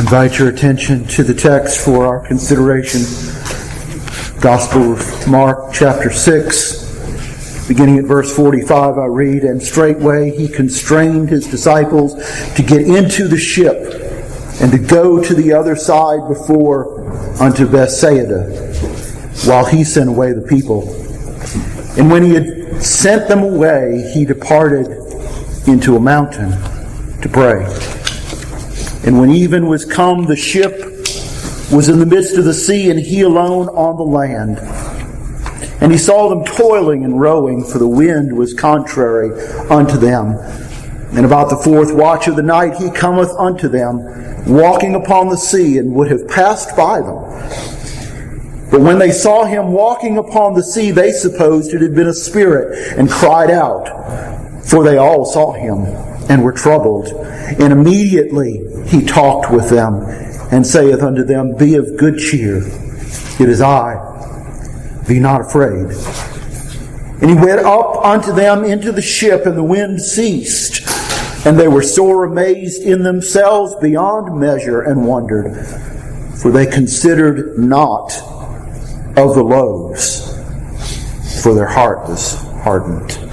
invite your attention to the text for our consideration. Gospel of Mark, chapter 6, beginning at verse 45, I read, And straightway he constrained his disciples to get into the ship and to go to the other side before unto Bethsaida, while he sent away the people. And when he had sent them away, he departed into a mountain to pray. And when even was come, the ship was in the midst of the sea, and he alone on the land. And he saw them toiling and rowing, for the wind was contrary unto them. And about the fourth watch of the night he cometh unto them, walking upon the sea, and would have passed by them. But when they saw him walking upon the sea, they supposed it had been a spirit, and cried out, for they all saw him and were troubled. And immediately he talked with them and saith unto them, Be of good cheer. It is I. Be not afraid. And he went up unto them into the ship, and the wind ceased. And they were sore amazed in themselves beyond measure and wondered, for they considered not of the loaves, for their heart was hardened.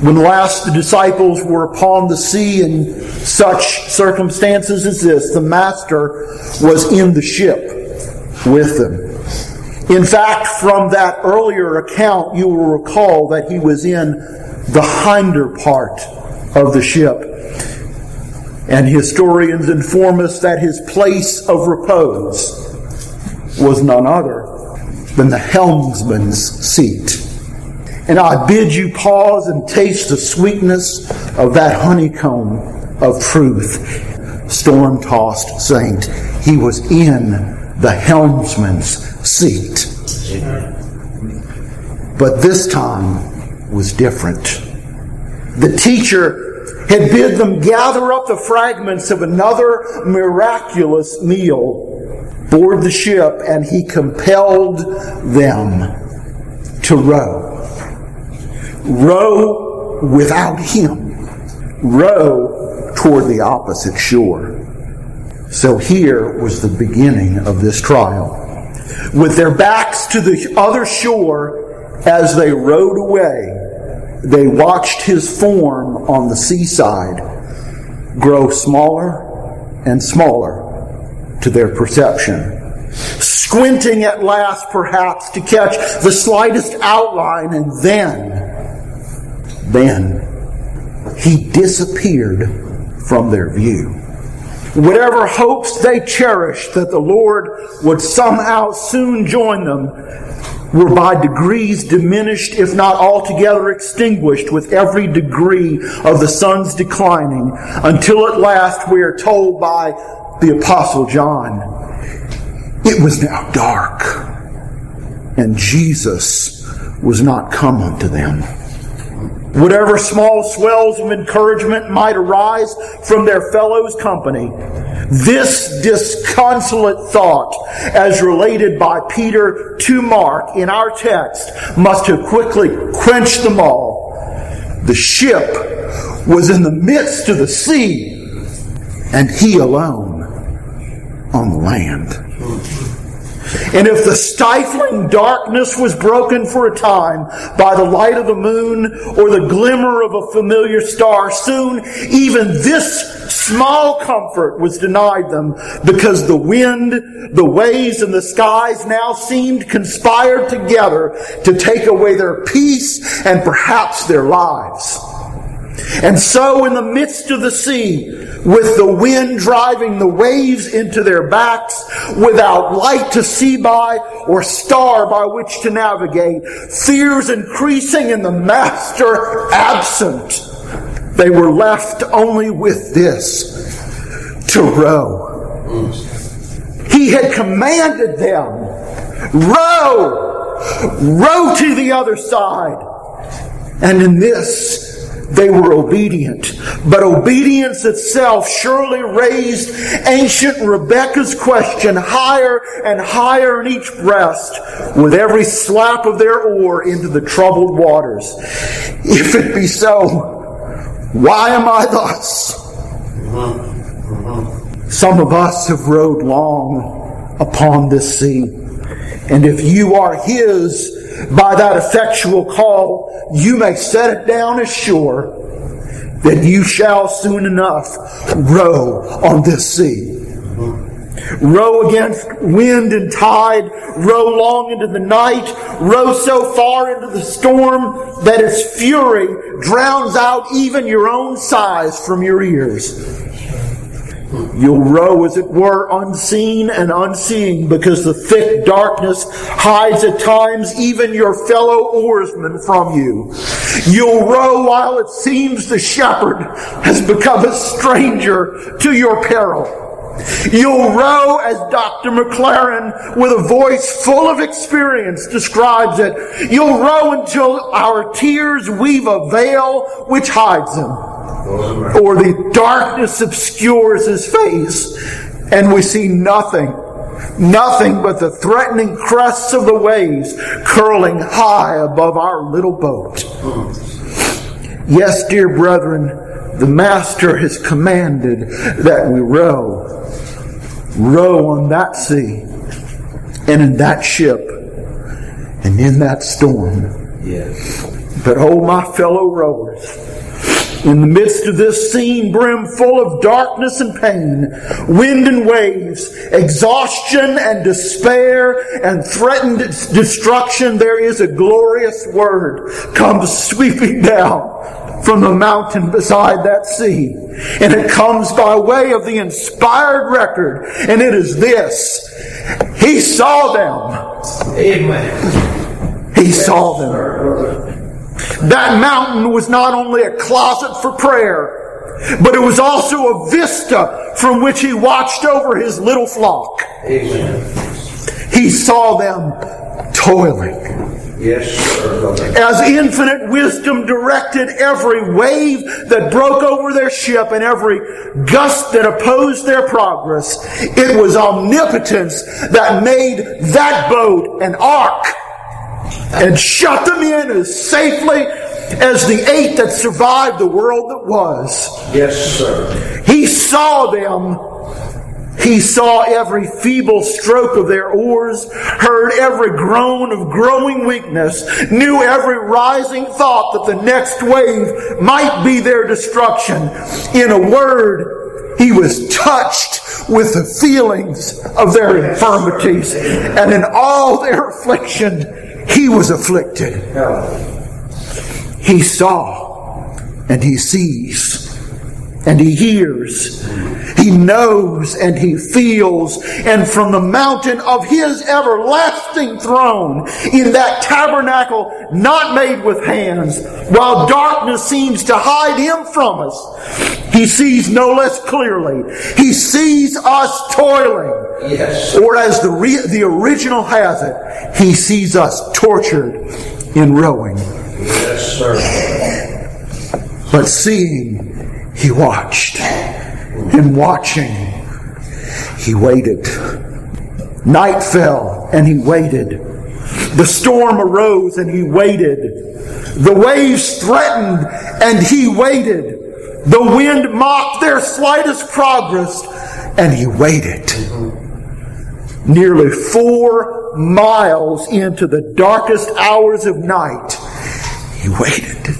When last the disciples were upon the sea in such circumstances as this, the Master was in the ship with them. In fact, from that earlier account, you will recall that he was in the hinder part of the ship. And historians inform us that his place of repose was none other than the helmsman's seat. And I bid you pause and taste the sweetness of that honeycomb of truth. Storm tossed saint, he was in the helmsman's seat. But this time was different. The teacher had bid them gather up the fragments of another miraculous meal board the ship, and he compelled them to row row without him, row toward the opposite shore. So here was the beginning of this trial. With their backs to the other shore, as they rowed away, they watched his form on the seaside grow smaller and smaller to their perception squinting at last perhaps to catch the slightest outline and then then he disappeared from their view. Whatever hopes they cherished that the Lord would somehow soon join them were by degrees diminished, if not altogether extinguished, with every degree of the sun's declining, until at last we are told by the Apostle John, it was now dark, and Jesus was not come unto them. Whatever small swells of encouragement might arise from their fellows' company, this disconsolate thought, as related by Peter to Mark in our text, must have quickly quenched them all. The ship was in the midst of the sea, and he alone on the land. And if the stifling darkness was broken for a time by the light of the moon or the glimmer of a familiar star, soon even this small comfort was denied them because the wind, the waves, and the skies now seemed conspired together to take away their peace and perhaps their lives. And so, in the midst of the sea, with the wind driving the waves into their backs, without light to see by or star by which to navigate, fears increasing and the master absent, they were left only with this to row. He had commanded them, row, row to the other side. And in this, they were obedient. But obedience itself surely raised ancient Rebecca's question higher and higher in each breast with every slap of their oar into the troubled waters. If it be so, why am I thus? Some of us have rowed long upon this sea. And if you are His by that effectual call, you may set it down as sure that you shall soon enough row on this sea. Row against wind and tide, row long into the night, row so far into the storm that its fury drowns out even your own sighs from your ears. You'll row, as it were, unseen and unseeing because the thick darkness hides at times even your fellow oarsmen from you. You'll row while it seems the shepherd has become a stranger to your peril. You'll row as Dr. McLaren, with a voice full of experience, describes it. You'll row until our tears weave a veil which hides them or the darkness obscures his face, and we see nothing, nothing but the threatening crests of the waves curling high above our little boat. Yes, dear brethren, the Master has commanded that we row, row on that sea, and in that ship, and in that storm. Yes. But oh, my fellow rowers, in the midst of this scene brim full of darkness and pain, wind and waves, exhaustion and despair and threatened destruction, there is a glorious word comes sweeping down from the mountain beside that sea. And it comes by way of the inspired record. And it is this. He saw them. Amen. He saw them. That mountain was not only a closet for prayer, but it was also a vista from which he watched over his little flock. Amen. He saw them toiling. Yes, sir. As infinite wisdom directed every wave that broke over their ship and every gust that opposed their progress, it was omnipotence that made that boat an ark and shut them in as safely as the eight that survived the world that was. Yes, sir. He saw them. He saw every feeble stroke of their oars, heard every groan of growing weakness, knew every rising thought that the next wave might be their destruction. In a word, he was touched with the feelings of their infirmities, and in all their affliction, he was afflicted. He saw and he sees and he hears. He knows and he feels. And from the mountain of his everlasting throne, in that tabernacle not made with hands, while darkness seems to hide him from us, he sees no less clearly. He sees us toiling. Yes. Or as the, re- the original has it, he sees us tortured in rowing. Yes, sir. But seeing, he watched. And watching, he waited. Night fell and he waited. The storm arose and he waited. The waves threatened and he waited. The wind mocked their slightest progress, and he waited. Nearly four miles into the darkest hours of night, he waited.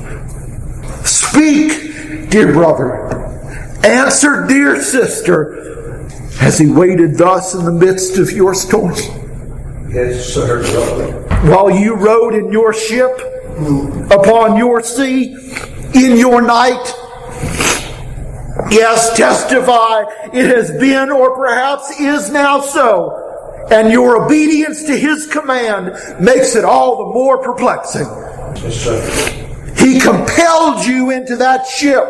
Speak, dear brother. Answer, dear sister, has he waited thus in the midst of your storm. Yes, sir. While you rode in your ship, upon your sea, in your night, Yes, testify it has been or perhaps is now so. And your obedience to his command makes it all the more perplexing. Yes, he compelled you into that ship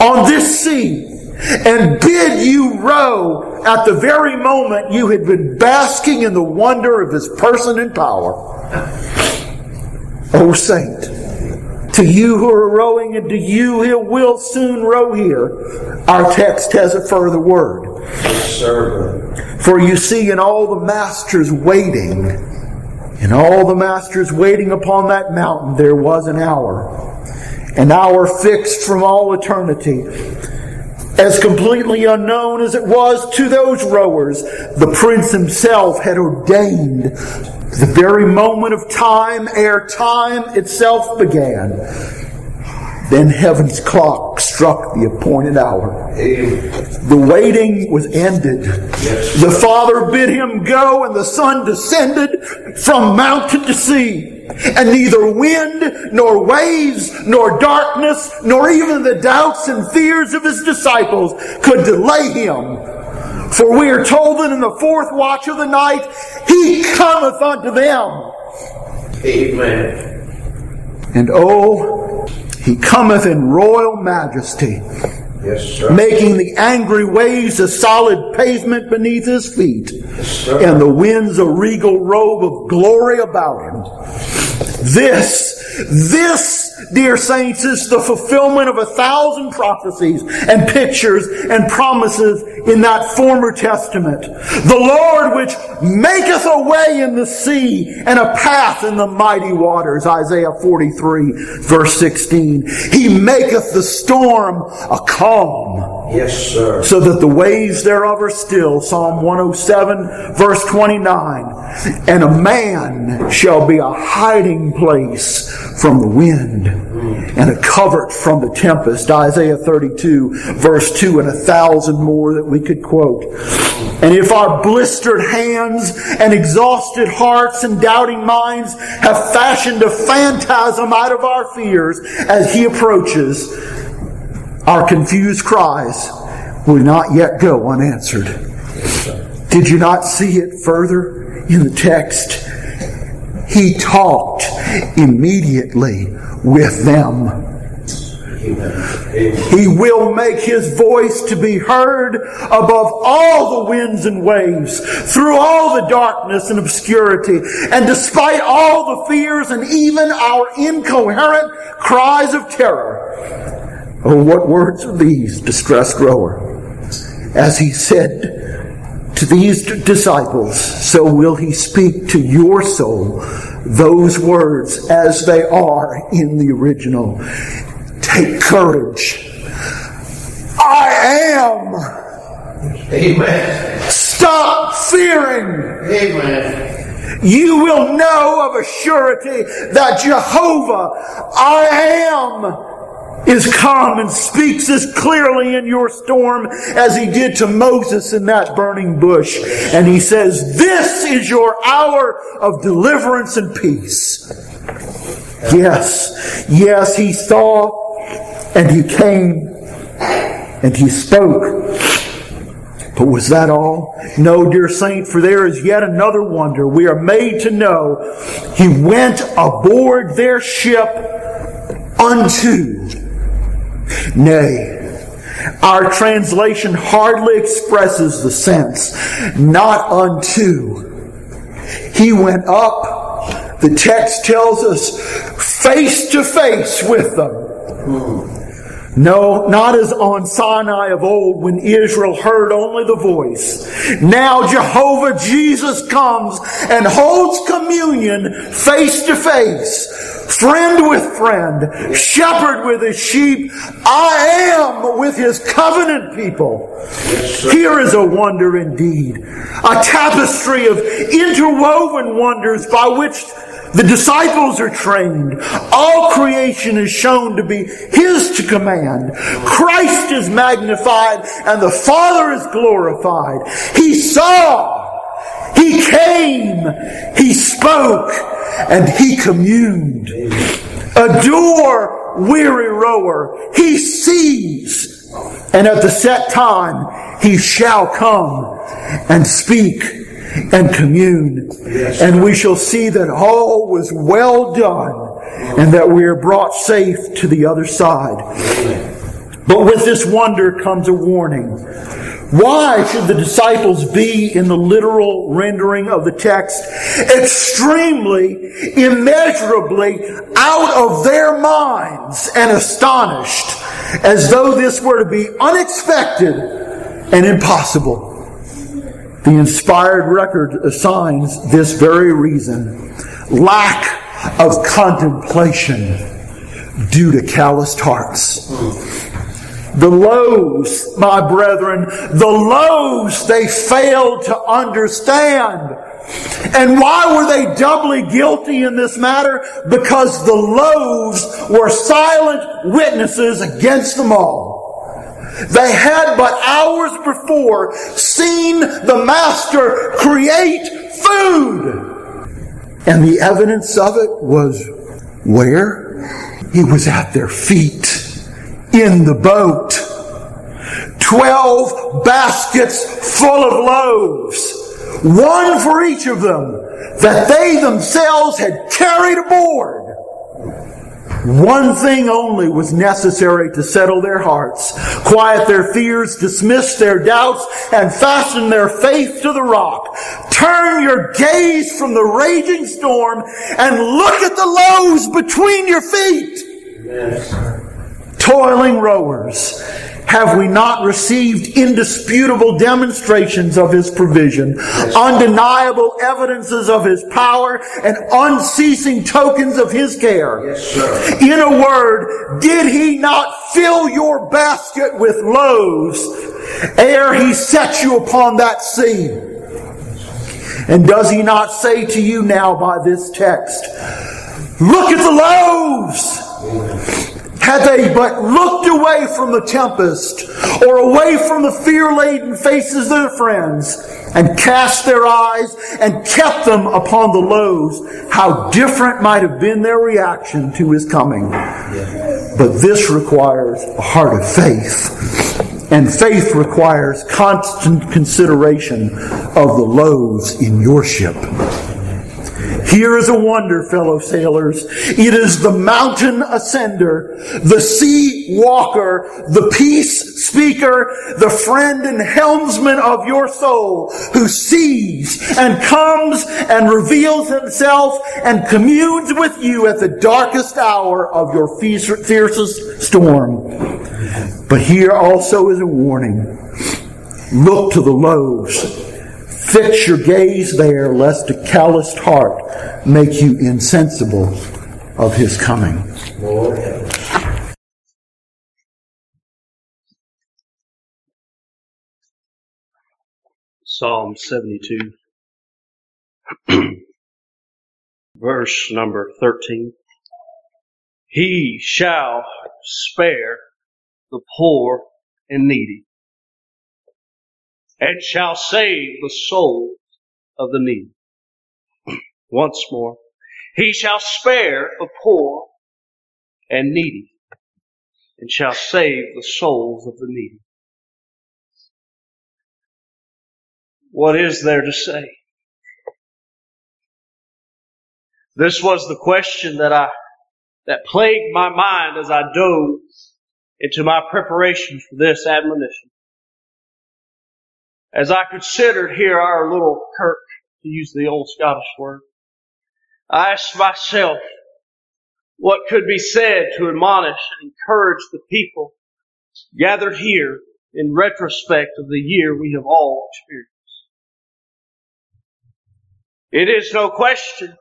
on this sea and bid you row at the very moment you had been basking in the wonder of his person and power. O saint, to you who are rowing and to you who will soon row here, our text has a further word. For you see, in all the masters waiting, in all the masters waiting upon that mountain, there was an hour, an hour fixed from all eternity. As completely unknown as it was to those rowers, the prince himself had ordained the very moment of time ere time itself began. Then heaven's clock struck the appointed hour. Amen. The waiting was ended. Yes. The Father bid him go, and the Son descended from mountain to sea. And neither wind, nor waves, nor darkness, nor even the doubts and fears of his disciples could delay him. For we are told that in the fourth watch of the night, he cometh unto them. Amen. And oh, he cometh in royal majesty, Yes, sir. making the angry waves a solid pavement beneath his feet, Yes, and the winds a regal robe of glory about him. This, this, dear saints, is the fulfillment of a thousand prophecies and pictures and promises in that former testament. The Lord which maketh a way in the sea and a path in the mighty waters, Isaiah 43 verse 16. He maketh the storm a calm Yes, sir. so that the waves thereof are still. Psalm 107, verse 29. And a man shall be a hiding place from the wind and a covert from the tempest. Isaiah 32, verse 2, and a thousand more that we could quote. And if our blistered hands and exhausted hearts and doubting minds have fashioned a phantasm out of our fears as he approaches, our confused cries will not yet go unanswered. Did you not see it further in the text? He talked immediately with them. He will make his voice to be heard above all the winds and waves, through all the darkness and obscurity, and despite all the fears and even our incoherent cries of terror. Oh, what words are these, distressed rower? As he said to these disciples, so will he speak to your soul those words as they are in the original. Take courage. I am. Amen. Stop fearing. Amen. You will know of a surety that Jehovah, I am, is calm and speaks as clearly in your storm as he did to Moses in that burning bush. And he says, this is your hour of deliverance and peace. Yes, yes, he saw and he came and he spoke. But was that all? No, dear saint, for there is yet another wonder. We are made to know he went aboard their ship unto. Nay, our translation hardly expresses the sense. Not unto. He went up, the text tells us, face to face with them. Hmm. No, not as on Sinai of old when Israel heard only the voice. Now Jehovah Jesus comes and holds communion face to face, friend with friend, shepherd with his sheep. I am with his covenant people. Here is a wonder indeed, a tapestry of interwoven wonders by which the disciples are trained. All creation is shown to be His to command. Christ is magnified and the Father is glorified. He saw. He came. He spoke. And He communed. Adore, weary rower. He sees. And at the set time, He shall come and speak and commune. And we shall see that all was well done and that we are brought safe to the other side. But with this wonder comes a warning. Why should the disciples be, in the literal rendering of the text, extremely, immeasurably out of their minds and astonished, as though this were to be unexpected and impossible? The inspired record assigns this very reason lack of contemplation due to calloused hearts. The loaves, my brethren, the loaves they failed to understand. And why were they doubly guilty in this matter? Because the loaves were silent witnesses against them all. They had but hours before seen the Master create food. And the evidence of it was where? He was at their feet in the boat. Twelve baskets full of loaves one for each of them, that they themselves had carried aboard. One thing only was necessary to settle their hearts, quiet their fears, dismiss their doubts, and fasten their faith to the rock. Turn your gaze from the raging storm and look at the loaves between your feet. Toiling rowers, have we not received indisputable demonstrations of His provision, undeniable evidences of His power, and unceasing tokens of His care? Yes, In a word, did He not fill your basket with loaves ere He set you upon that sea? And does He not say to you now by this text, Look at the loaves! Had they but looked away from the tempest or away from the fear laden faces of their friends and cast their eyes and kept them upon the loaves, how different might have been their reaction to his coming. But this requires a heart of faith. And faith requires constant consideration of the loaves in your ship. Here is a wonder, fellow sailors. It is the mountain ascender, the sea walker, the peace speaker, the friend and helmsman of your soul who sees and comes and reveals himself and communes with you at the darkest hour of your fiercest storm. But here also is a warning. Look to the loaves Fix your gaze there, lest a calloused heart make you insensible of his coming. Psalm 72, verse number 13. He shall spare the poor and needy and shall save the soul of the needy. Once more, he shall spare the poor and needy, and shall save the souls of the needy. What is there to say? This was the question that I, that plagued my mind as I dove into my preparation for this admonition. As I considered here our little kirk, to use the old Scottish word, I asked myself what could be said to admonish and encourage the people gathered here in retrospect of the year we have all experienced. It is no question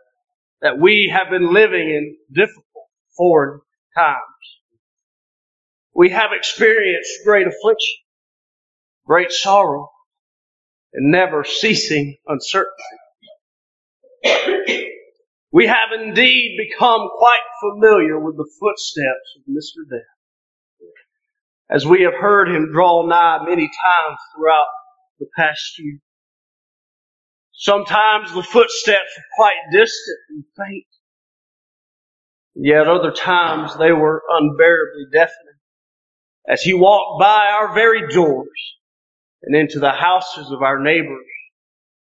that we have been living in difficult foreign times. We have experienced great affliction, great sorrow, and never ceasing uncertainty. We have indeed become quite familiar with the footsteps of Mr. Death, as we have heard him draw nigh many times throughout the past year. Sometimes the footsteps were quite distant and faint, yet other times they were unbearably deafening as he walked by our very doors and into the houses of our neighbors,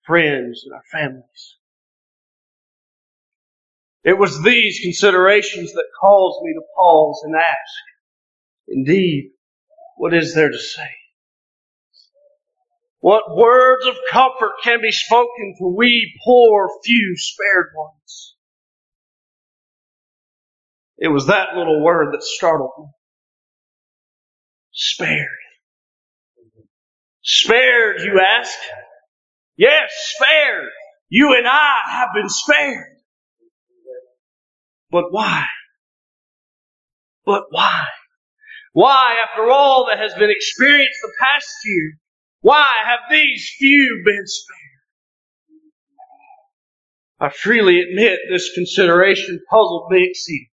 friends, and our families. It was these considerations that caused me to pause and ask, indeed, what is there to say? What words of comfort can be spoken to we poor few spared ones? It was that little word that startled me. Spared. Spared, you ask? Yes, spared. You and I have been spared. But why? But why? Why, after all that has been experienced the past year, why have these few been spared? I freely admit this consideration puzzled me exceedingly.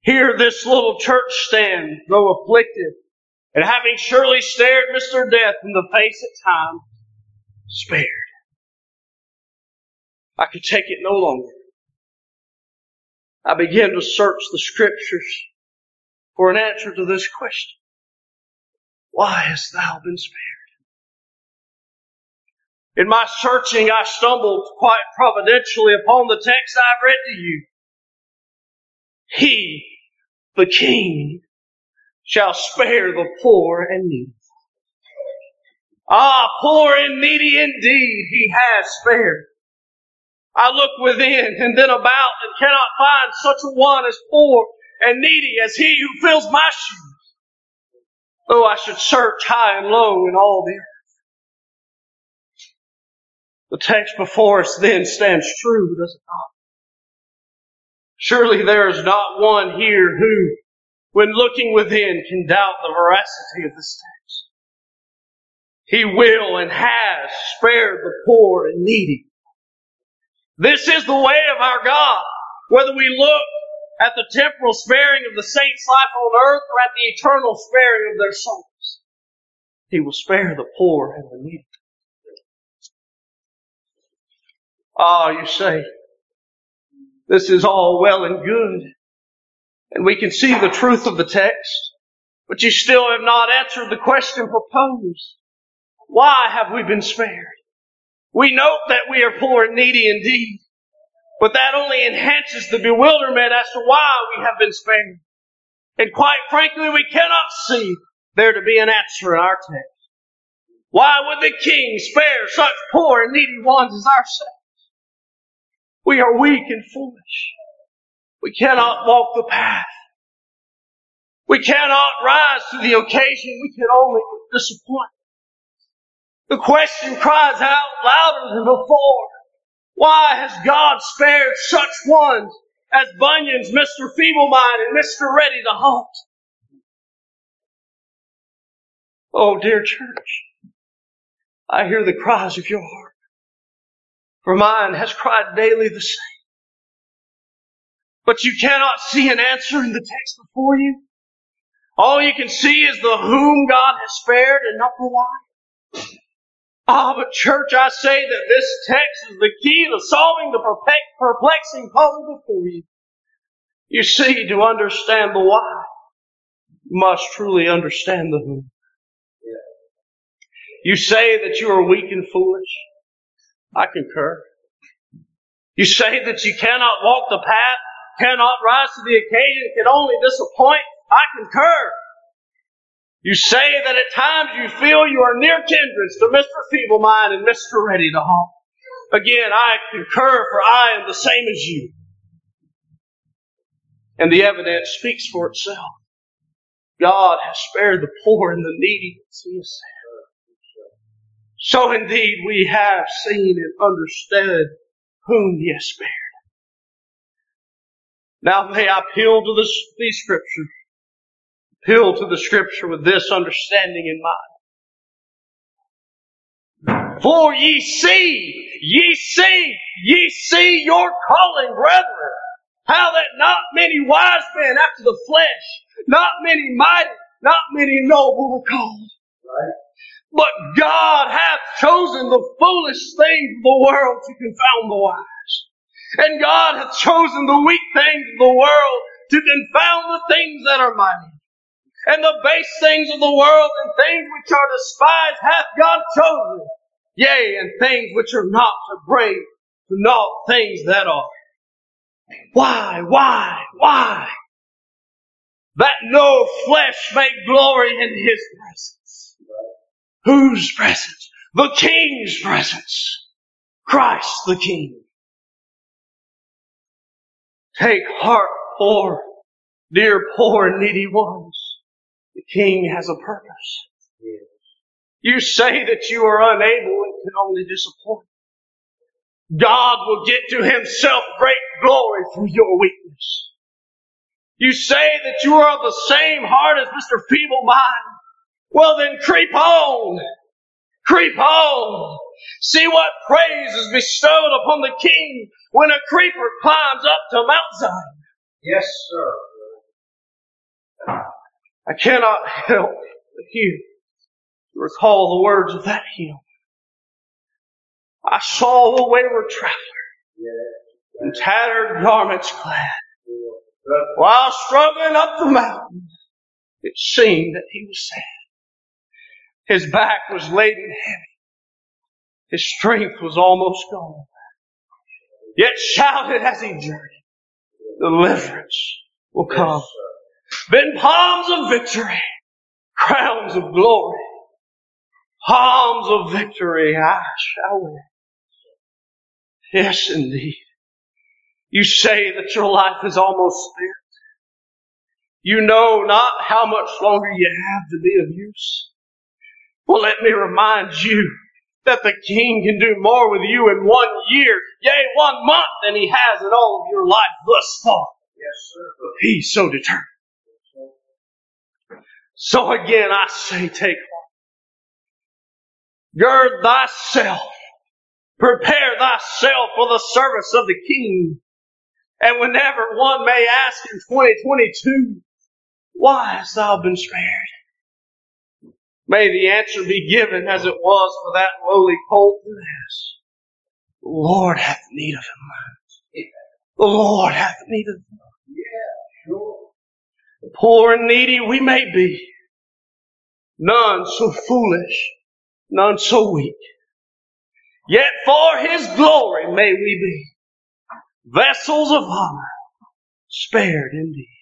Here this little church stand, though afflicted, and having surely stared Mr. Death in the face at times, spared. I could take it no longer. I began to search the scriptures for an answer to this question. Why hast thou been spared? In my searching, I stumbled quite providentially upon the text I've read to you. He, the King, shall spare the poor and needy. Ah, poor and needy indeed he has spared. I look within and then about and cannot find such a one as poor and needy as he who fills my shoes. Though I should search high and low in all the earth. The text before us then stands true, does it not? Surely there is not one here who, when looking within, can doubt the veracity of this text. He will and has spared the poor and needy. This is the way of our God. Whether we look at the temporal sparing of the saints' life on earth or at the eternal sparing of their souls, He will spare the poor and the needy. Ah, you say, this is all well and good. And we can see the truth of the text, but you still have not answered the question proposed. Why have we been spared? We note that we are poor and needy indeed, but that only enhances the bewilderment as to why we have been spared. And quite frankly, we cannot see there to be an answer in our text. Why would the king spare such poor and needy ones as ourselves? We are weak and foolish. We cannot walk the path. We cannot rise to the occasion. We can only disappoint. The question cries out louder than before. Why has God spared such ones as Bunyan's Mr. Feeble-Mind and Mr. Ready to Halt? Oh, dear church, I hear the cries of your heart for mine has cried daily the same. But you cannot see an answer in the text before you. All you can see is the whom God has spared and not the why. Ah, but church, I say that this text is the key to solving the perplexing puzzle before you. You see, to understand the why, you must truly understand the whom. You say that you are weak and foolish. I concur. You say that you cannot walk the path, cannot rise to the occasion, can only disappoint. I concur. You say that at times you feel you are near kindreds to Mr. Feeble Mind and Mr. Ready to Halt. Again, I concur, for I am the same as you. And the evidence speaks for itself. God has spared the poor and the needy. So indeed we have seen and understood whom he has spared. Now may I appeal to the, these scriptures, appeal to the scripture with this understanding in mind. For ye see, ye see, ye see your calling, brethren, how that not many wise men after the flesh, not many mighty, not many noble were called. Right. But God hath chosen the foolish things of the world to confound the wise. And God hath chosen the weak things of the world to confound the things that are mighty. And the base things of the world and things which are despised hath God chosen. Yea, and things which are not to bring to naught things that are. Why, why, why? That no flesh may glory in His presence. Whose presence? The King's presence. Christ the King. Take heart, poor, dear poor and needy ones. The King has a purpose. You say that you are unable and can only disappoint. God will get to himself great glory through your weakness. You say that you are of the same heart as Mr. Feeble Mind. Well then creep on. Creep on. See what praise is bestowed upon the king when a creeper climbs up to Mount Zion. Yes, sir. I cannot help but hear, recall the words of that hymn. I saw a wayward traveler in tattered garments clad. While struggling up the mountain, it seemed that he was sad. His back was laden heavy. His strength was almost gone. Yet shouted as he journeyed, deliverance will come. Then palms of victory, crowns of glory, palms of victory I shall wear. Yes, indeed. You say that your life is almost spent. You know not how much longer you have to be of use. Well, let me remind you that the King can do more with you in one year, yea, one month than he has in all of your life thus far. Yes, sir. He's so determined. So again, I say, take heart. Gird thyself. Prepare thyself for the service of the King. And whenever one may ask in 2022, why hast thou been spared? May the answer be given as it was for that lowly colt and ass. The Lord hath need of him. The Lord hath need of him. Yeah, Sure. Poor and needy we may be. None so foolish, none so weak. Yet for His glory may we be vessels of honor, spared indeed.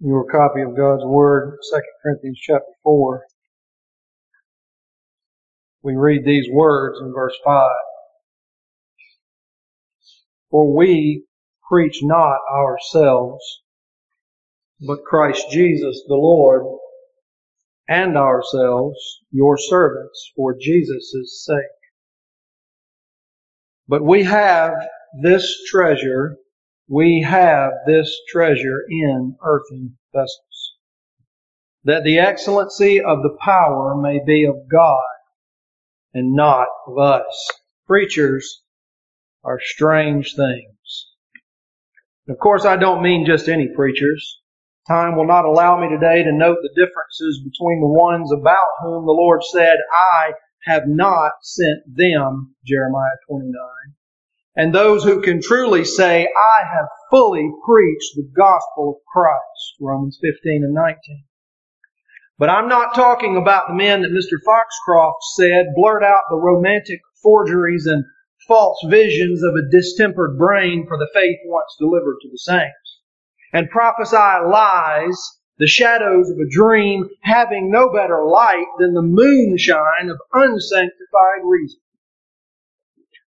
Your copy of God's Word, 2 Corinthians chapter 4. We read these words in verse 5. For we preach not ourselves, but Christ Jesus the Lord, and ourselves your servants for Jesus' sake. But we have this treasure we have this treasure in earthen vessels, that the excellency of the power may be of God and not of us. Preachers are strange things. Of course, I don't mean just any preachers. Time will not allow me today to note the differences between the ones about whom the Lord said, I have not sent them, Jeremiah 29, and those who can truly say, I have fully preached the gospel of Christ, Romans 15 and 19. But I'm not talking about the men that Mr. Foxcroft said blurt out the romantic forgeries and false visions of a distempered brain for the faith once delivered to the saints, and prophesy lies, the shadows of a dream, having no better light than the moonshine of unsanctified reason.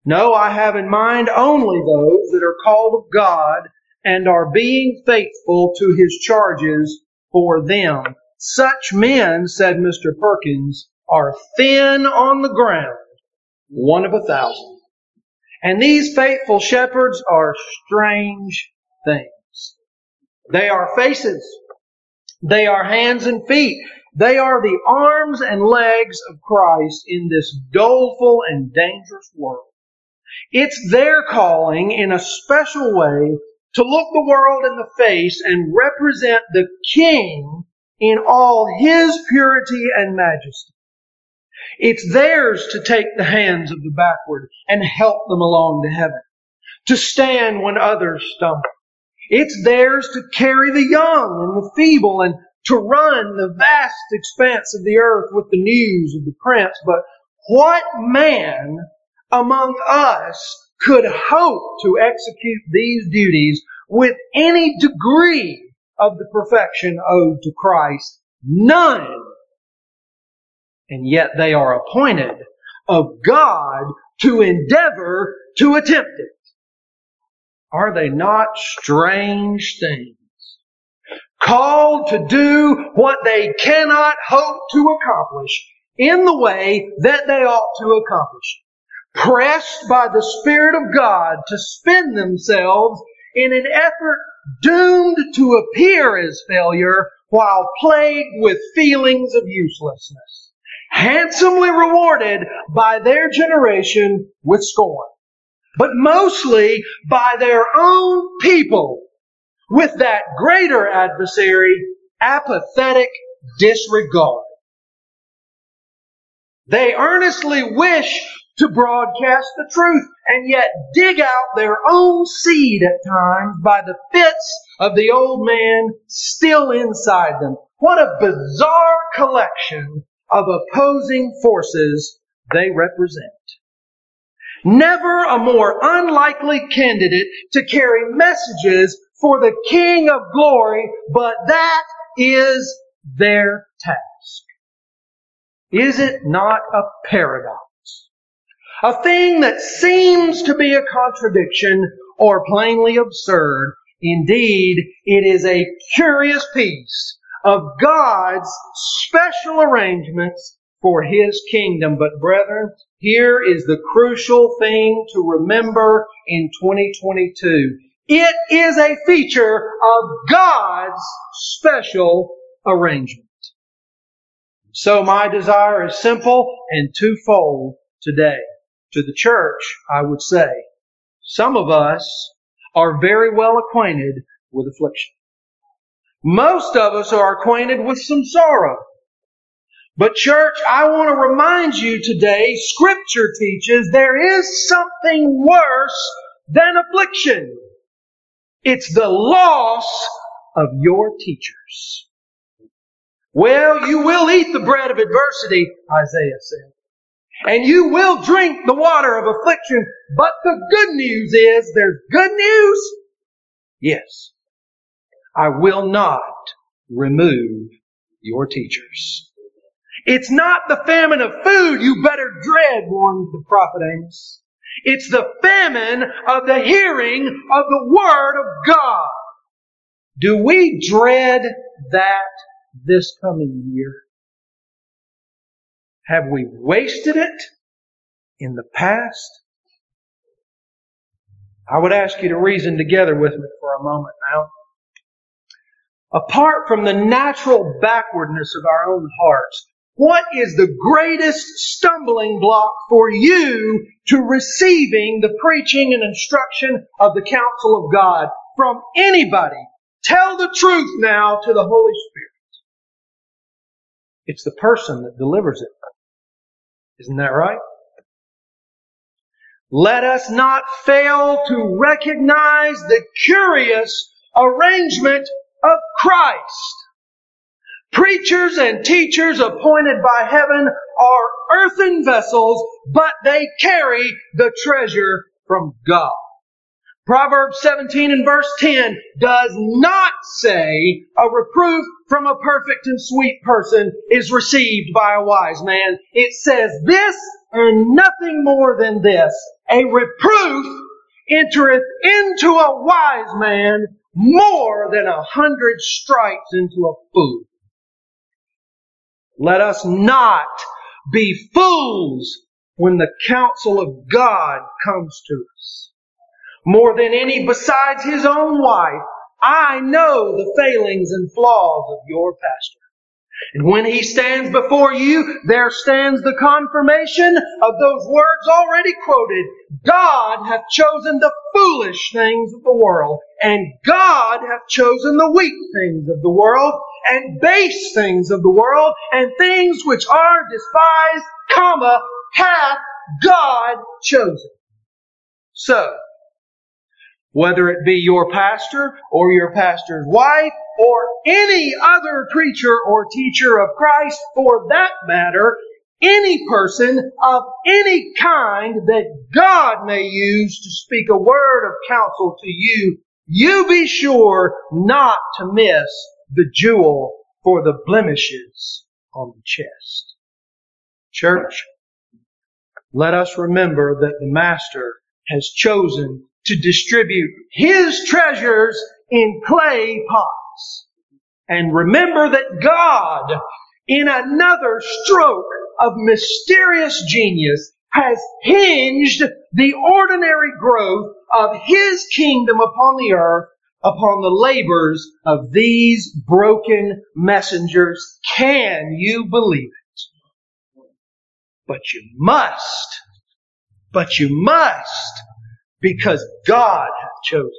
No, I have in mind only those that are called of God and are being faithful to His charges for them. Such men, said Mr. Perkins, are thin on the ground, one of a thousand. And these faithful shepherds are strange things. They are faces. They are hands and feet. They are the arms and legs of Christ in this doleful and dangerous world. It's their calling in a special way to look the world in the face and represent the King in all His purity and majesty. It's theirs to take the hands of the backward and help them along to heaven, to stand when others stumble. It's theirs to carry the young and the feeble and to run the vast expanse of the earth with the news of the prince. But what man among us could hope to execute these duties with any degree of the perfection owed to Christ? None. And yet they are appointed of God to endeavor to attempt it. Are they not strange things? Called to do what they cannot hope to accomplish in the way that they ought to accomplish pressed by the Spirit of God to spend themselves in an effort doomed to appear as failure while plagued with feelings of uselessness, handsomely rewarded by their generation with scorn, but mostly by their own people with that greater adversary, apathetic disregard. They earnestly wish to broadcast the truth and yet dig out their own seed at times by the fits of the old man still inside them. What a bizarre collection of opposing forces they represent. Never a more unlikely candidate to carry messages for the King of glory, but that is their task. Is it not a paradox? A thing that seems to be a contradiction or plainly absurd. Indeed, it is a curious piece of God's special arrangements for His kingdom. But brethren, here is the crucial thing to remember in 2022. It is a feature of God's special arrangement. So my desire is simple and twofold today to the church, I would say, some of us are very well acquainted with affliction. Most of us are acquainted with some sorrow. But church, I want to remind you today, scripture teaches there is something worse than affliction. It's the loss of your teachers. Well, you will eat the bread of adversity, Isaiah said and you will drink the water of affliction. But the good news is there's good news. Yes. I will not remove your teachers. It's not the famine of food you better dread, warned the prophet Amos. It's the famine of the hearing of the word of God. Do we dread that this coming year? Have we wasted it in the past? I would ask you to reason together with me for a moment now. Apart from the natural backwardness of our own hearts, what is the greatest stumbling block for you to receiving the preaching and instruction of the counsel of God from anybody? Tell the truth now to the Holy Spirit. It's the person that delivers it. Isn't that right? Let us not fail to recognize the curious arrangement of Christ. Preachers and teachers appointed by heaven are earthen vessels, but they carry the treasure from God. Proverbs 17 and verse 10 does not say a reproof from a perfect and sweet person is received by a wise man. It says this and nothing more than this. A reproof entereth into a wise man more than a hundred stripes into a fool. Let us not be fools when the counsel of God comes to us more than any besides his own wife, I know the failings and flaws of your pastor. And when he stands before you, there stands the confirmation of those words already quoted. God hath chosen the foolish things of the world, and God hath chosen the weak things of the world, and base things of the world, and things which are despised, comma, hath God chosen. So, whether it be your pastor or your pastor's wife or any other preacher or teacher of Christ for that matter, any person of any kind that God may use to speak a word of counsel to you, you be sure not to miss the jewel for the blemishes on the chest. Church, let us remember that the Master has chosen to distribute his treasures in clay pots. And remember that God, in another stroke of mysterious genius, has hinged the ordinary growth of his kingdom upon the earth upon the labors of these broken messengers. Can you believe it? But you must. But you must because God hath chosen.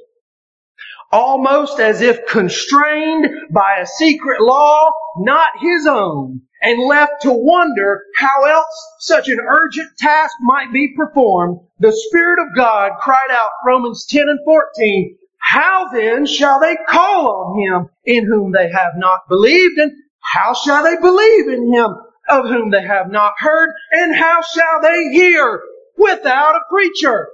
Almost as if constrained by a secret law not his own and left to wonder how else such an urgent task might be performed, the Spirit of God cried out, Romans 10 and 14, how then shall they call on him in whom they have not believed? And how shall they believe in him of whom they have not heard? And how shall they hear without a preacher?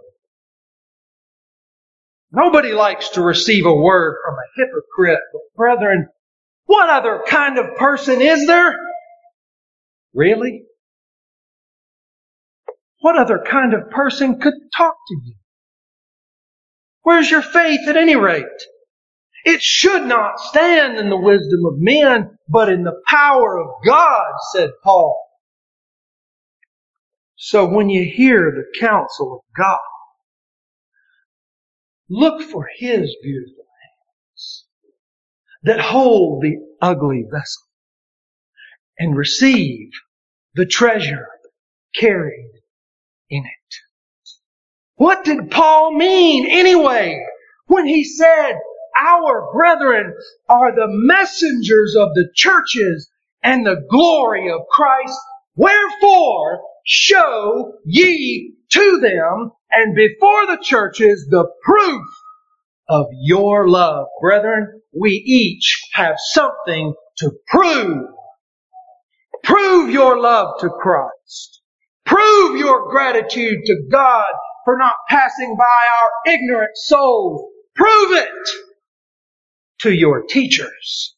Nobody likes to receive a word from a hypocrite, but brethren, what other kind of person is there? Really? What other kind of person could talk to you? Where's your faith at any rate? It should not stand in the wisdom of men, but in the power of God, said Paul. So when you hear the counsel of God, look for His beautiful hands that hold the ugly vessel and receive the treasure carried in it. What did Paul mean anyway when he said, our brethren are the messengers of the churches and the glory of Christ. Wherefore show ye to them and before the churches the proof of your love. Brethren, we each have something to prove. Prove your love to Christ. Prove your gratitude to God for not passing by our ignorant souls. Prove it to your teachers.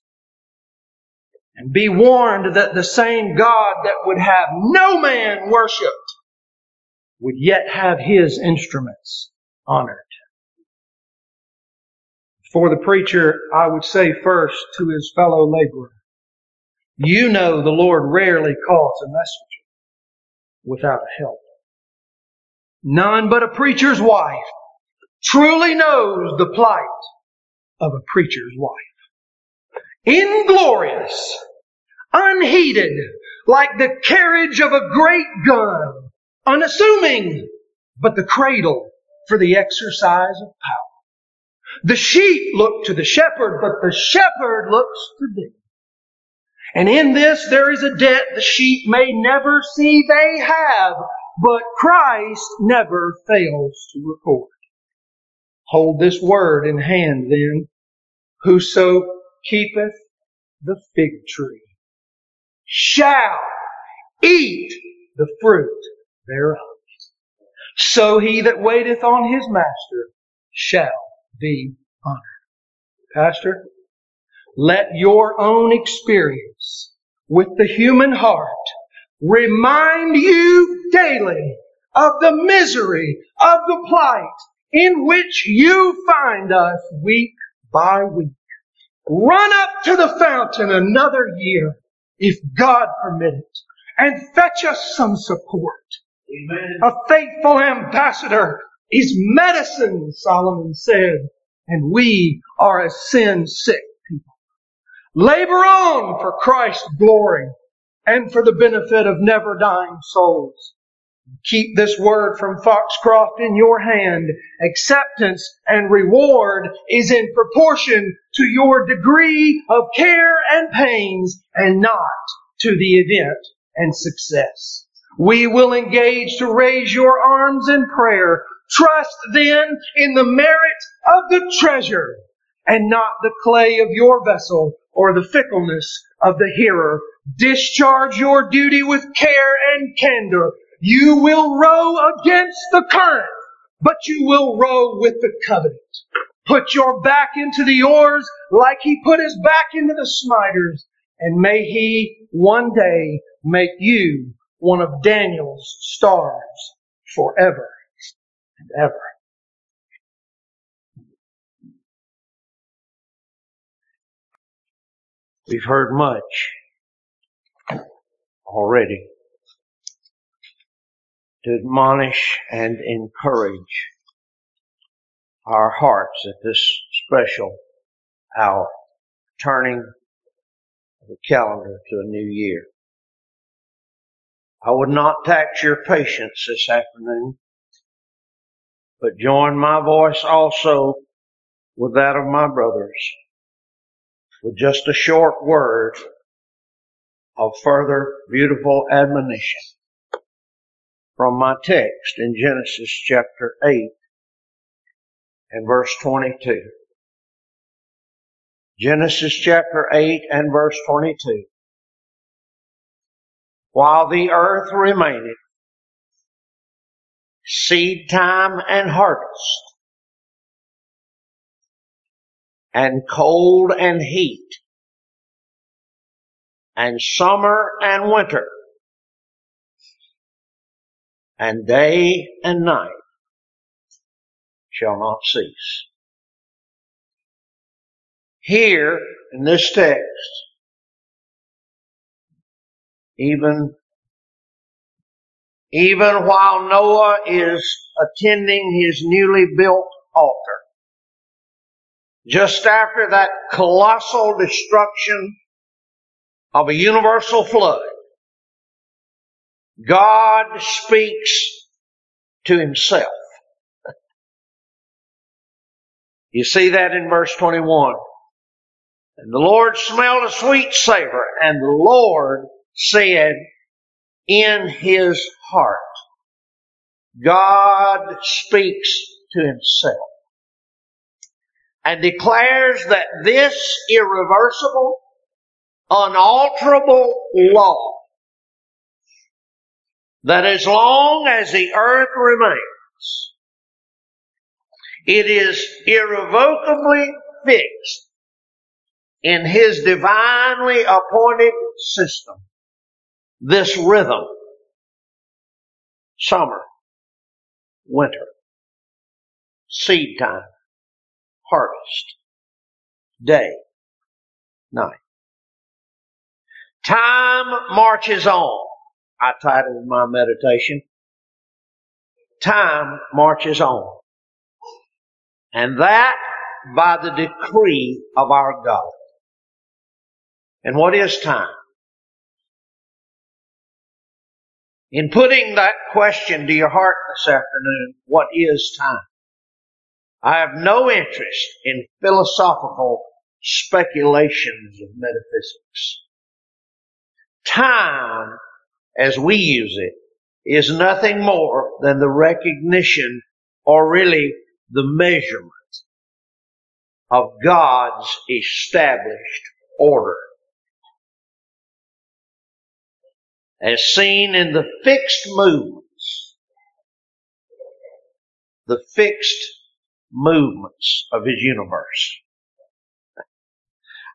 And be warned that the same God that would have no man worshipped would yet have his instruments honored. For the preacher, I would say first to his fellow laborer, you know the Lord rarely calls a messenger without a help. None but a preacher's wife truly knows the plight of a preacher's wife. Inglorious, unheeded, like the carriage of a great gun, unassuming, but the cradle for the exercise of power. The sheep look to the shepherd, but the shepherd looks to them. And in this there is a debt the sheep may never see they have, but Christ never fails to record. Hold this word in hand then. Whoso keepeth the fig tree shall eat the fruit thereof. So he that waiteth on his master shall be honored. Pastor, let your own experience with the human heart remind you daily of the misery of the plight in which you find us week by week. Run up to the fountain another year, if God permit it, and fetch us some support. Amen. A faithful ambassador is medicine, Solomon said, and we are a sin sick people. Labor on for Christ's glory and for the benefit of never dying souls. Keep this word from Foxcroft in your hand. Acceptance and reward is in proportion to your degree of care and pains and not to the event and success. We will engage to raise your arms in prayer. Trust then in the merit of the treasure and not the clay of your vessel or the fickleness of the hearer. Discharge your duty with care and candor you will row against the current, but you will row with the covenant. Put your back into the oars like he put his back into the smiters, and may he one day make you one of Daniel's stars forever and ever. We've heard much already. to admonish and encourage our hearts at this special hour, turning the calendar to a new year. I would not tax your patience this afternoon, but join my voice also with that of my brothers with just a short word of further beautiful admonition from my text in Genesis chapter 8 and verse 22. Genesis chapter 8 and verse 22. While the earth remaineth, seed time and harvest, and cold and heat, and summer and winter, and day and night shall not cease. Here in this text, even even while Noah is attending his newly built altar, just after that colossal destruction of a universal flood, God speaks to himself. You see that in verse 21. And the Lord smelled a sweet savor, and the Lord said in his heart, God speaks to himself and declares that this irreversible, unalterable law, that as long as the earth remains, it is irrevocably fixed in His divinely appointed system, this rhythm, summer, winter, seed time, harvest, day, night. Time marches on. I titled my meditation, Time marches on. And that by the decree of our God. And what is time? In putting that question to your heart this afternoon, what is time? I have no interest in philosophical speculations of metaphysics. Time, as we use it, is nothing more than the recognition or really the measurement of God's established order. As seen in the fixed movements, the fixed movements of His universe.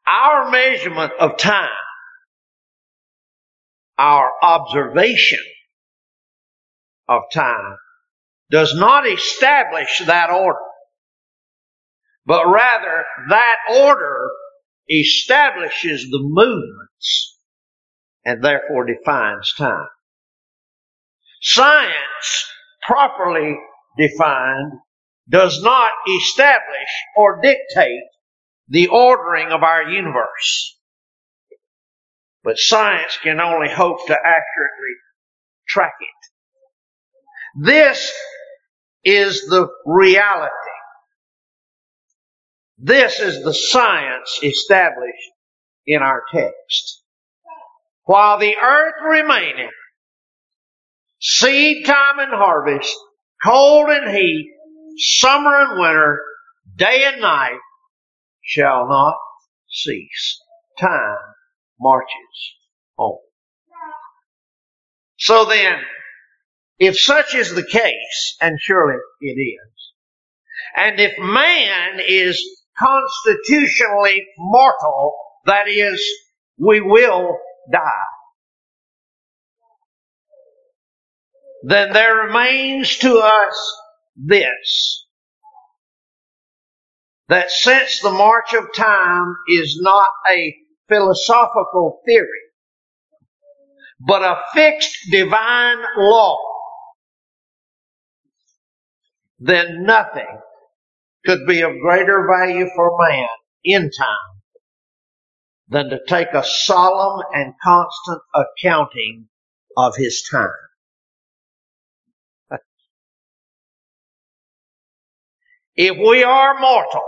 Our measurement of time, our observation of time does not establish that order, but rather that order establishes the movements and therefore defines time. Science, properly defined, does not establish or dictate the ordering of our universe. But science can only hope to accurately track it. This is the reality. This is the science established in our text. While the earth remaineth, seed time and harvest, cold and heat, summer and winter, day and night shall not cease. Time marches on. So then, if such is the case, and surely it is, and if man is constitutionally mortal, that is, we will die, then there remains to us this that since the march of time is not a philosophical theory, but a fixed divine law, then nothing could be of greater value for man in time than to take a solemn and constant accounting of his time. if we are mortal,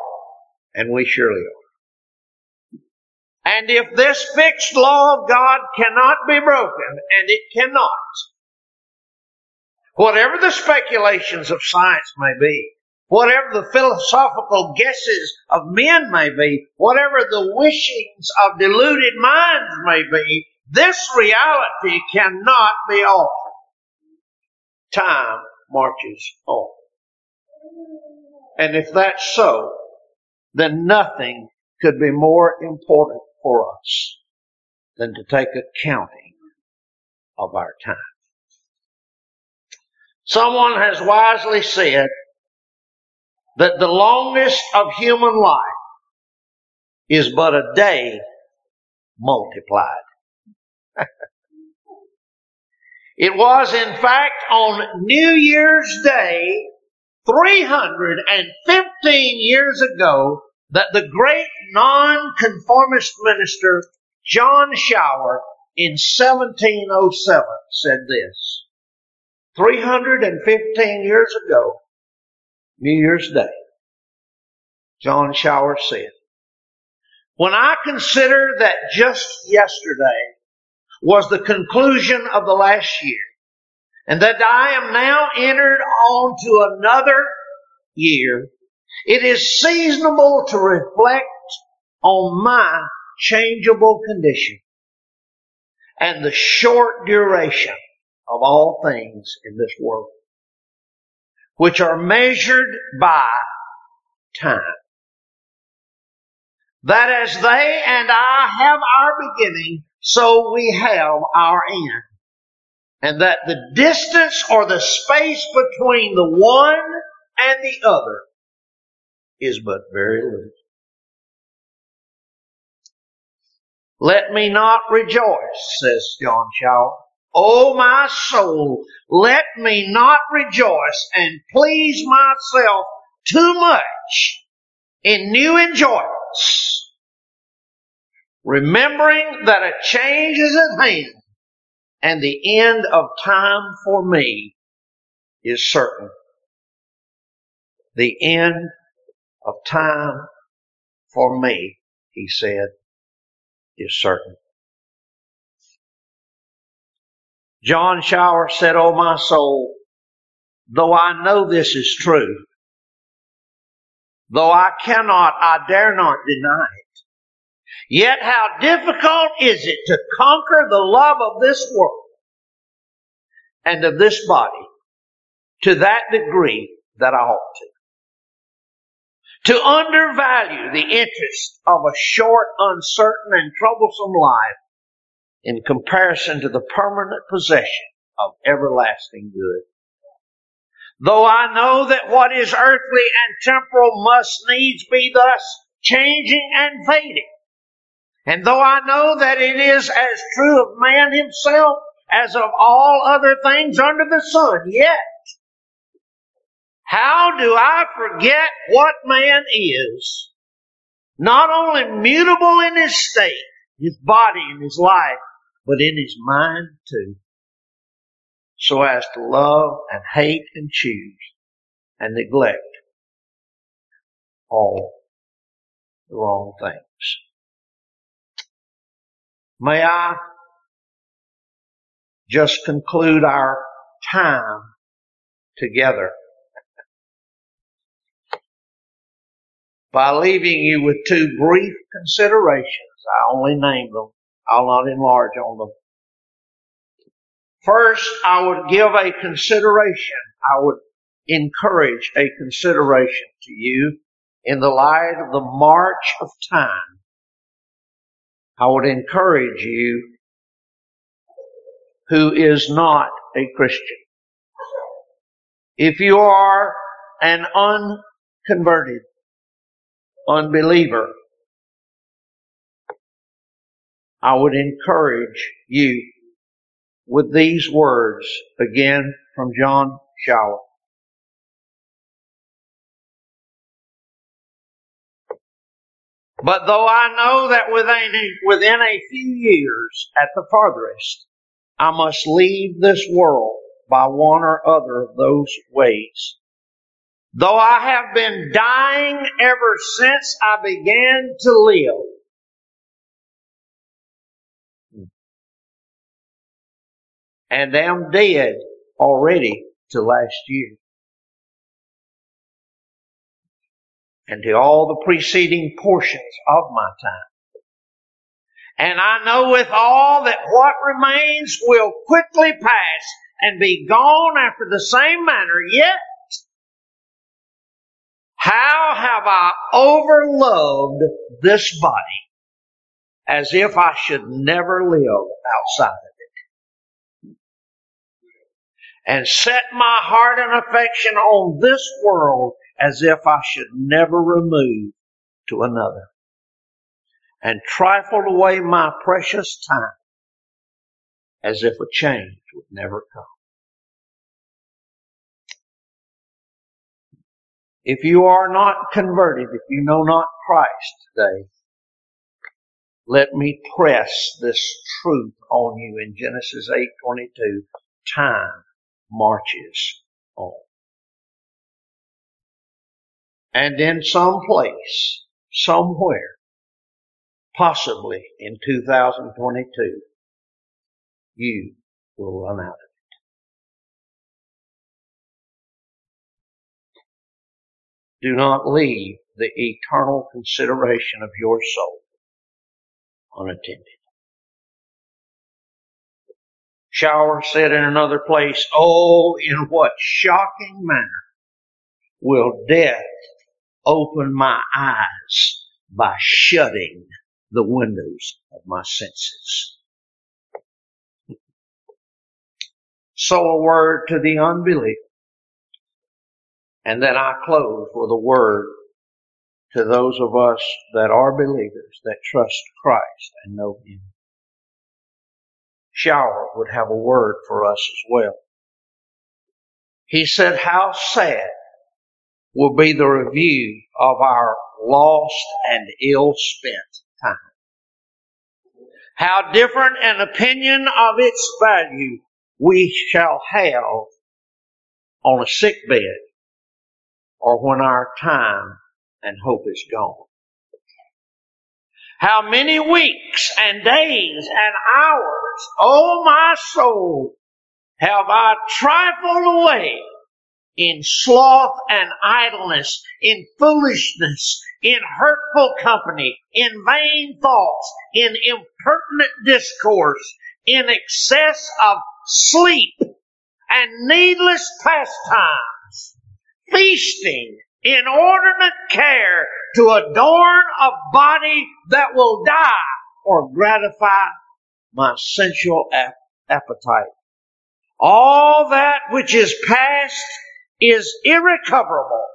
and we surely are, and if this fixed law of God cannot be broken, and it cannot, whatever the speculations of science may be, whatever the philosophical guesses of men may be, whatever the wishings of deluded minds may be, this reality cannot be altered. Time marches on. And if that's so, then nothing could be more important for us than to take accounting of our time. Someone has wisely said that the longest of human life is but a day multiplied. it was in fact on New Year's Day 315 years ago that the great nonconformist minister John Shower in 1707 said this. 315 years ago, New Year's Day, John Shower said, When I consider that just yesterday was the conclusion of the last year, and that I am now entered on to another year, it is seasonable to reflect on my changeable condition and the short duration of all things in this world which are measured by time. That as they and I have our beginning, so we have our end. And that the distance or the space between the one and the other is but very little. Let me not rejoice, says John Shower, O my soul, let me not rejoice and please myself too much in new enjoyments, remembering that a change is at hand and the end of time for me is certain. The end of time for me, he said, is certain. John Shower said, Oh my soul, though I know this is true, though I cannot, I dare not deny it, yet how difficult is it to conquer the love of this world and of this body to that degree that I ought to. To undervalue the interest of a short, uncertain, and troublesome life in comparison to the permanent possession of everlasting good. Though I know that what is earthly and temporal must needs be thus changing and fading, and though I know that it is as true of man himself as of all other things under the sun, yet how do I forget what man is? Not only mutable in his state, his body and his life, but in his mind too, so as to love and hate and choose and neglect all the wrong things. May I just conclude our time together by leaving you with two brief considerations. I only name them I'll not enlarge on them. First, I would give a consideration. I would encourage a consideration to you in the light of the march of time. I would encourage you who is not a Christian. If you are an unconverted unbeliever, I would encourage you with these words again from John Shower. But though I know that within a, within a few years, at the farthest, I must leave this world by one or other of those ways. Though I have been dying ever since I began to live, and am dead already to last year. And to all the preceding portions of my time. And I know with all that what remains will quickly pass and be gone after the same manner, yet how have I overloved this body as if I should never live outside it? And set my heart and affection on this world as if I should never remove to another. And trifled away my precious time as if a change would never come. If you are not converted, if you know not Christ today, let me press this truth on you in Genesis 8:22. Time marches on. And in some place, somewhere, possibly in 2022, you will run out of it. Do not leave the eternal consideration of your soul unattended. Shower said in another place, Oh, in what shocking manner will death open my eyes by shutting the windows of my senses. So a word to the unbeliever. And then I close with a word to those of us that are believers that trust Christ and know Him. Shower would have a word for us as well. He said, how sad will be the review of our lost and ill spent time. How different an opinion of its value we shall have on a sick bed or when our time and hope is gone. How many weeks and days and hours, oh my soul, have I trifled away in sloth and idleness, in foolishness, in hurtful company, in vain thoughts, in impertinent discourse, in excess of sleep and needless pastimes feasting, inordinate care to adorn a body that will die or gratify my sensual ap- appetite. All that which is past is irrecoverable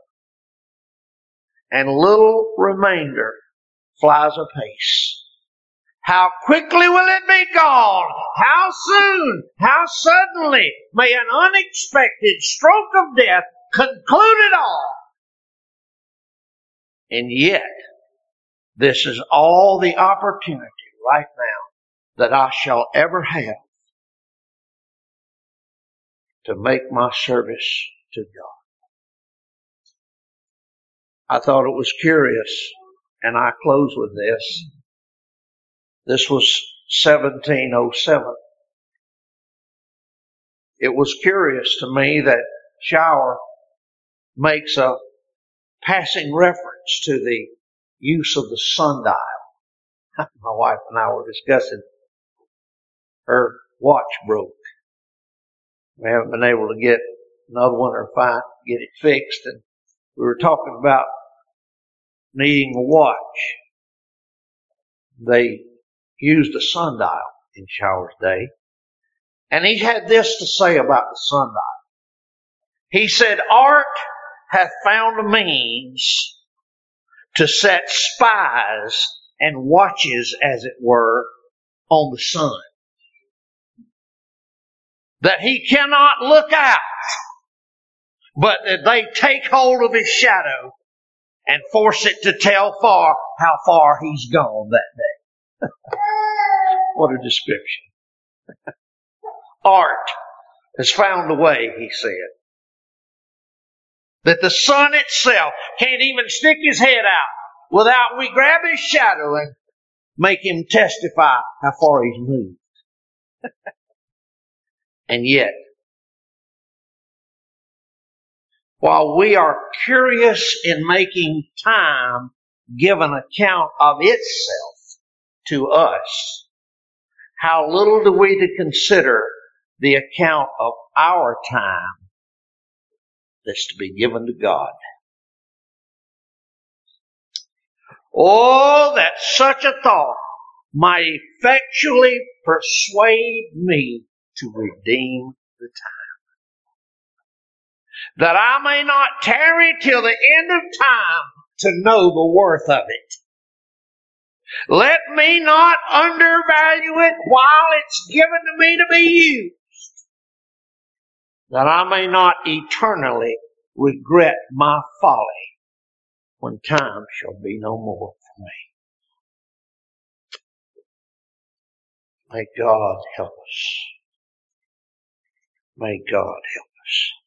and little remainder flies apace. How quickly will it be gone? How soon? How suddenly may an unexpected stroke of death conclude it all. And yet, this is all the opportunity right now that I shall ever have to make my service to God. I thought it was curious, and I close with this. This was 1707. It was curious to me that Shower makes a passing reference to the use of the sundial. My wife and I were discussing her watch broke. We haven't been able to get another one or find, get it fixed. And we were talking about needing a watch. They used a sundial in Shower's day. And he had this to say about the sundial. He said, art hath found a means to set spies and watches, as it were, on the sun. That he cannot look out, but that they take hold of his shadow and force it to tell far how far he's gone that day. what a description. Art has found a way, he said, that the sun itself can't even stick his head out without we grab his shadow and make him testify how far he's moved. and yet, while we are curious in making time give an account of itself to us, how little do we to consider the account of our time that's to be given to God. Oh, that such a thought might effectually persuade me to redeem the time. That I may not tarry till the end of time to know the worth of it. Let me not undervalue it while it's given to me to be used that I may not eternally regret my folly when time shall be no more for me. May God help us. May God help us.